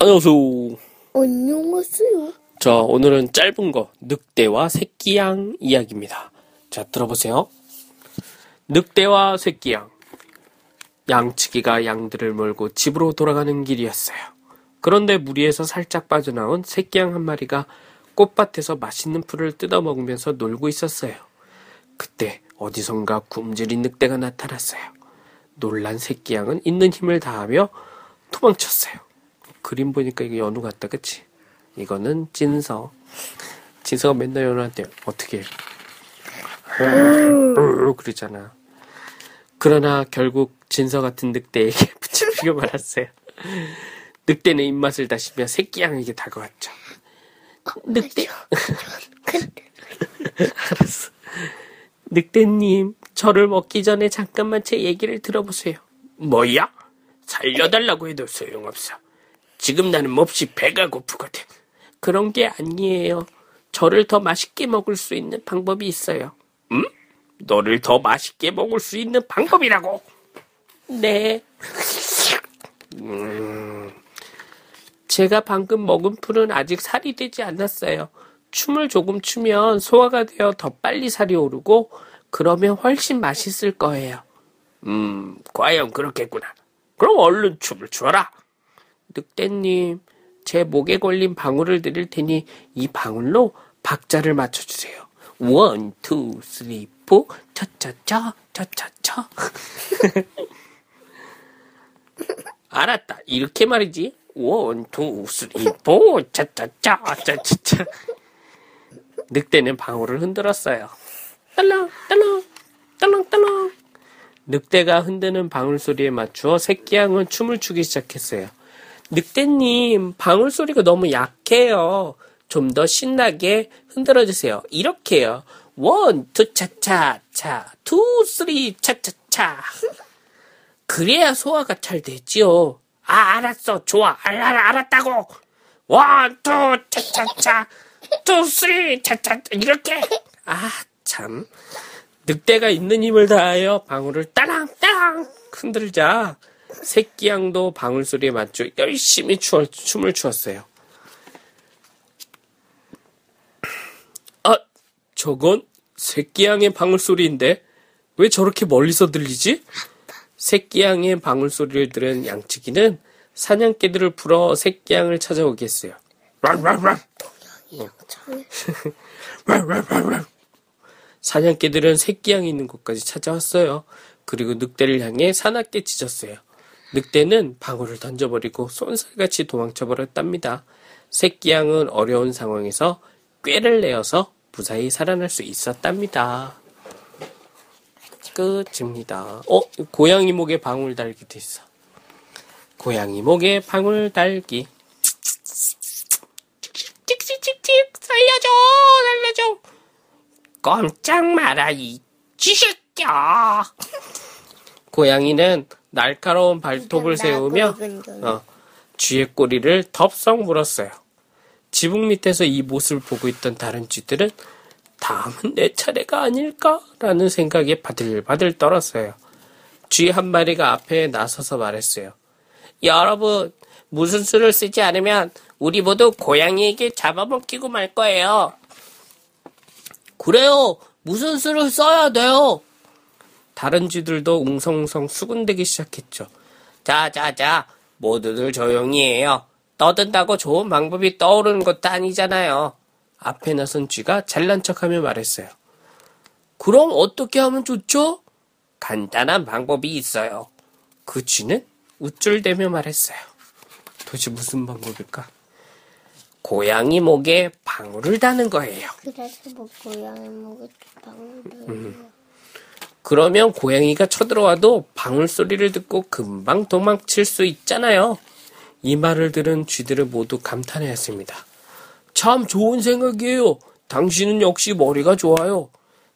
안녕하세요. 안녕하세요. 자, 오늘은 짧은 거, 늑대와 새끼양 이야기입니다. 자, 들어보세요. 늑대와 새끼양. 양치기가 양들을 몰고 집으로 돌아가는 길이었어요. 그런데 무리에서 살짝 빠져나온 새끼양 한 마리가 꽃밭에서 맛있는 풀을 뜯어먹으면서 놀고 있었어요. 그때 어디선가 굶주린 늑대가 나타났어요. 놀란 새끼양은 있는 힘을 다하며 도망쳤어요. 그림 보니까 이게 연우 같다, 그치? 이거는 진서. 진서가 맨날 연우한테 어떻게 해? 그러잖아. 그러나 결국 진서 같은 늑대에게 붙잡히고 말았어요. 늑대는 입맛을 다시며 새끼양에게 다가왔죠. 늑대. 알았어. 늑대님, 저를 먹기 전에 잠깐만 제 얘기를 들어보세요. 뭐야? 살려달라고 해도 소용없어. 지금 나는 몹시 배가 고프거든. 그런 게 아니에요. 저를 더 맛있게 먹을 수 있는 방법이 있어요. 음? 너를 더 맛있게 먹을 수 있는 방법이라고? 네. 음, 제가 방금 먹은 풀은 아직 살이 되지 않았어요. 춤을 조금 추면 소화가 되어 더 빨리 살이 오르고 그러면 훨씬 맛있을 거예요. 음, 과연 그렇겠구나. 그럼 얼른 춤을 추어라. 늑대님, 제 목에 걸린 방울을 드릴 테니 이 방울로 박자를 맞춰주세요. one, two, three, four, 차차차, 차차차. 알았다. 이렇게 말이지. one, two, three, four, 차차차, 차차차. 늑대는 방울을 흔들었어요. 딸랑, 딸랑, 딸랑, 딸랑. 늑대가 흔드는 방울 소리에 맞추어 새끼양은 춤을 추기 시작했어요. 늑대님, 방울 소리가 너무 약해요. 좀 더 신나게 흔들어 주세요. 이렇게요. one, two, 차 차, 차, two, three, 차 차 차. 그래야 소화가 잘 되지요. 아, 알았어. 좋아. 알, 알, 알았다고. one, two, 차 차 차, two, three, 차 차, 이렇게. 아, 참. 늑대가 있는 힘을 다하여 방울을 따랑, 따랑 흔들자. 새끼 양도 방울 소리에 맞춰 열심히 추어, 춤을 추었어요. 아, 저건 새끼 양의 방울 소리인데 왜 저렇게 멀리서 들리지? 새끼 양의 방울 소리를 들은 양치기는 사냥개들을 풀어 새끼 양을 찾아오겠어요. 사냥개들은 새끼 양이 있는 곳까지 찾아왔어요. 그리고 늑대를 향해 사납게 짖었어요. 늑대는 방울을 던져버리고 쏜살같이 도망쳐버렸답니다. 새끼양은 어려운 상황에서 꾀를 내어서 무사히 살아날 수 있었답니다. 끝입니다. 어? 고양이 목에 방울 달기도 있어. 고양이 목에 방울 달기. 찍찍찍찍 살려줘 살려줘 꼼짝 마라 이 쥐새끼야 고양이는 날카로운 발톱을 세우며 어, 쥐의 꼬리를 덥석 물었어요. 지붕 밑에서 이 모습을 보고 있던 다른 쥐들은 다음은 내 차례가 아닐까라는 생각에 바들바들 떨었어요. 쥐 한 마리가 앞에 나서서 말했어요. 여러분, 무슨 수를 쓰지 않으면 우리 모두 고양이에게 잡아먹히고 말 거예요. 그래요. 무슨 수를 써야 돼요? 다른 쥐들도 웅성웅성 수군대기 시작했죠. 자, 자, 자, 모두들 조용히 해요. 떠든다고 좋은 방법이 떠오르는 것도 아니잖아요. 앞에 나선 쥐가 잘난 척하며 말했어요. 그럼 어떻게 하면 좋죠? 간단한 방법이 있어요. 그 쥐는 우쭐대며 말했어요. 도대체 무슨 방법일까? 고양이 목에 방울을 다는 거예요. 그래서 뭐 고양이 목에 방울을 그러면 고양이가 쳐들어와도 방울 소리를 듣고 금방 도망칠 수 있잖아요. 이 말을 들은 쥐들은 모두 감탄하였습니다. 참 좋은 생각이에요. 당신은 역시 머리가 좋아요.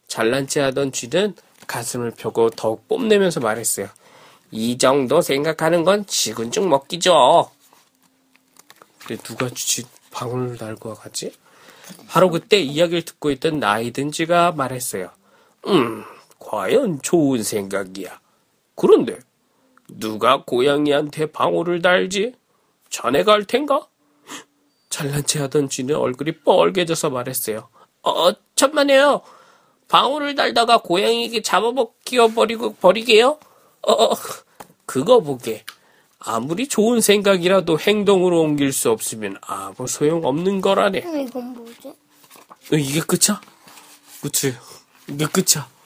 잘난 체 하던 쥐는 가슴을 펴고 더욱 뽐내면서 말했어요. 이 정도 생각하는 건 지근중 먹기죠. 근데 누가 쥐 방울을 달고 가지? 바로 그때 이야기를 듣고 있던 나이든 쥐가 말했어요. 음, 과연 좋은 생각이야. 그런데 누가 고양이한테 방울을 달지? 자네가 할 텐가? 잘난 체 하던 쥐는 얼굴이 뻘개져서 말했어요. 어, 천만에요. 방울을 달다가 고양이에게 잡아먹혀 버리고 버리게요? 어, 어, 그거 보게. 아무리 좋은 생각이라도 행동으로 옮길 수 없으면 아무 소용 없는 거라네. 이건 뭐지? 어, 이게 끝이야? 그치. 이게 끝이야.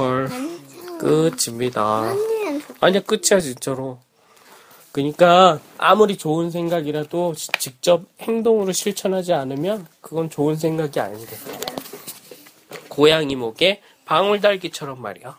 헐, 끝입니다. 아니야, 끝이야, 진짜로. 그니까, 아무리 좋은 생각이라도 지- 직접 행동으로 실천하지 않으면 그건 좋은 생각이 아닌데. 고양이 목에 방울 달기처럼 말이야.